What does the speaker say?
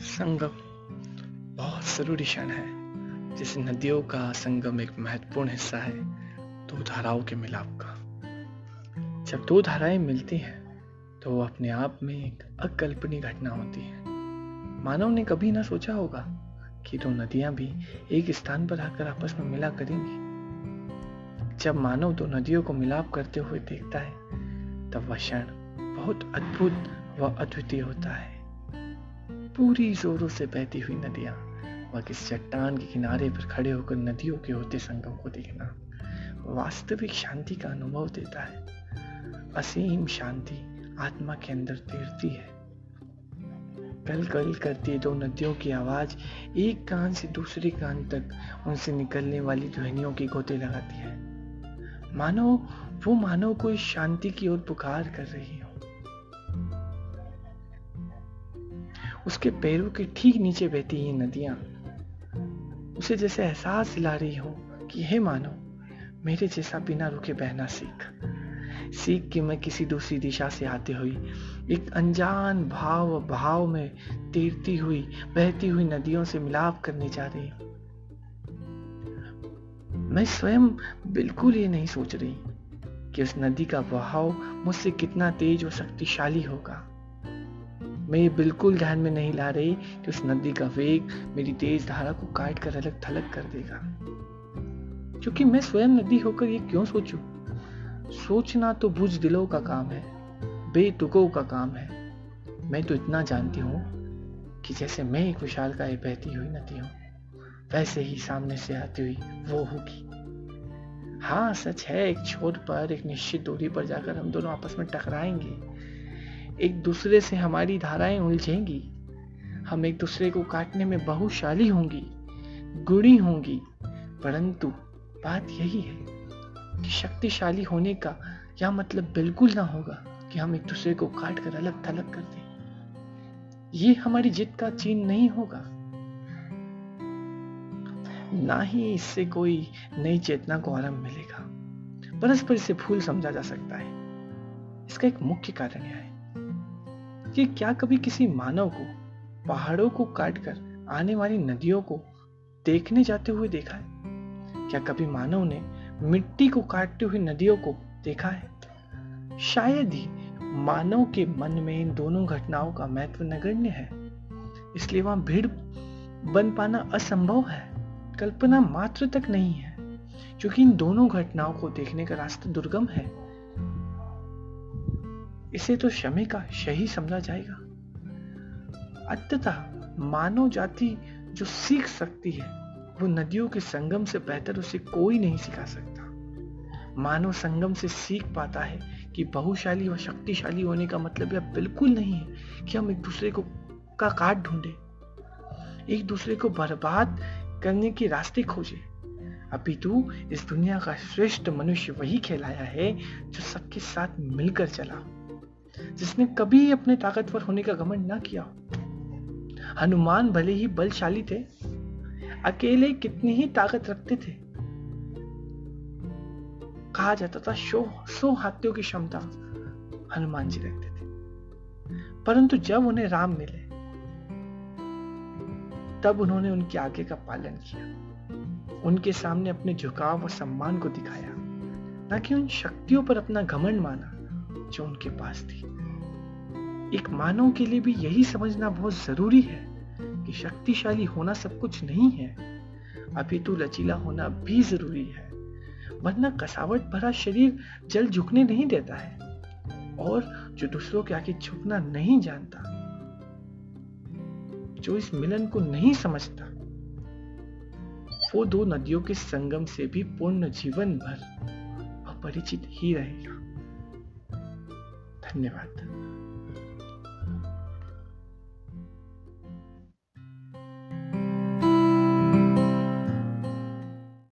संगम बहुत ज़रूरी क्षण है। जिस नदियों का संगम एक महत्वपूर्ण हिस्सा है, दो धाराओं के मिलाप का। जब दो धाराएँ मिलती हैं तो वो अपने आप में एक अकल्पनीय घटना होती है। मानव ने कभी ना सोचा होगा कि दो नदियाँ भी एक स्थान पर आकर आपस में मिला करेंगी। जब मानव दो नदियों को मिलाप करते हुए देखता है, तब वह क्षण बहुत अद्भुत व अद्वितीय होता है। पूरी जोरों से बहती हुई नदियाँ व किस चट्टान के किनारे पर खड़े होकर नदियों के होते संगम को देखना वास्तविक शांति का अनुभव देता है। असीम शांति आत्मा के अंदर तैरती है। कल कल करती दो नदियों की आवाज़ एक कान से दूसरे कान तक उनसे निकलने वाली ध्वनियों की गोते लगाती है। मानो, वो मानव को इस शांति की ओर पुकार कर रही हो। उसके पैरों के ठीक नीचे बहती ये नदियाँ। उसे जैसे एहसास दिला रही हो कि, हे मानो, मेरे जैसा बिना रुके बहना सीख। सीख कि मैं किसी दूसरी दिशा से आते हुई, एक अनजान भाव भाव में तैरती हुई, बहती हुई नदियों से मिलाप करने जा रही मैं स्वयं बिल्कुल ये नहीं सोच रही कि उस नदी का बहाव मुझसे कितना तेज और शक्तिशाली होगा। मैं ये बिल्कुल ध्यान में नहीं ला रही कि उस नदी का वेग मेरी तेज धारा को काट कर अलग थलग कर देगा। क्योंकि मैं स्वयं नदी होकर ये क्यों सोचूं? सोचना तो बुझ दिलों का काम है, बेतुकों का काम है। मैं तो इतना जानती हूँ कि जैसे मैं एक विशाल का बहती हुई नदी हूँ, वैसे ही सामने से आती हुई वो होगी। हाँ सच है, एक छोर पर, एक निश्चित दूरी पर जाकर हम दोनों आपस में टकराएँगे। एक दूसरे से हमारी धाराएँ उलझेंगी। हम एक दूसरे को काटने में बहुशाली होंगी गुड़ी होंगी, परंतु बात यही है कि शक्तिशाली होने का यह मतलब बिल्कुल ना होगा कि हम एक दूसरे को काट कर अलग थलग कर दें। ये हमारी जिद का चीन नहीं होगा। ना ही इससे कोई नई चेतना को आरंभ मिलेगा। परस्पर इसे फूल समझा जा सकता है। इसका एक मुख्य कारण यह है। कि क्या कभी किसी मानव को, पहाड़ों को काटकर, आने वाली नदियों को देखने जाते हुए देखा है? क्या कभी मानव ने मिट्टी को काटते हुए नदियों को देखा है? शायद ही मानव के मन में इन दोनों घटनाओं का महत्व नगण्य है। इसलिए वहाँ भीड़ बन पाना असंभव है। कल्पना मात्र तक नहीं है, क्योंकि इन दोनों घटनाओं को देखने का रास्ता दुर्गम है। इसे तो शमे का शही समझा जाएगा। अत्यतः मानव जाति जो सीख सकती है, वो नदियों के संगम से बेहतर उसे कोई नहीं सिखा सकता। मानव संगम से सीख पाता है कि बहुशाली व शक्तिशाली होने का मतलब यह बिल्कुल नहीं है कि हम एक दूसरे को का काट ढूंढे। एक दूसरे को बर्बाद करने के रास्ते खोजे। अपितु, इस दुनिया का श्रेष्ठ मनुष्य वही कहलाया है जो सबके साथ मिलकर चला। जिसने कभी अपने ताकतवर होने का घमंड ना किया हनुमान भले ही बलशाली थे, अकेले कितनी ही ताकत रखते थे। कहा जाता था शो, सो हाथियों की क्षमता हनुमान जी रखते थे। परंतु जब उन्हें राम मिले, तब उन्होंने उनके आगे का पालन किया। उनके सामने अपने झुकाव और सम्मान को दिखाया, न कि उन शक्तियों पर अपना घमंड माना। जो उनके पास थी। एक मानव के लिए भी यही समझना बहुत ज़रूरी है कि शक्तिशाली होना सब कुछ नहीं है। अभी तो लचीला होना भी ज़रूरी है। वरना कसावट भरा शरीर जल झुकने नहीं देता है और जो दूसरों के आगे झुकना नहीं जानता, जो इस मिलन को नहीं समझता, वो दो नदियों के संगम से भी पूर्ण जीवन भर अपरिचित ही रहेगा। धन्यवाद।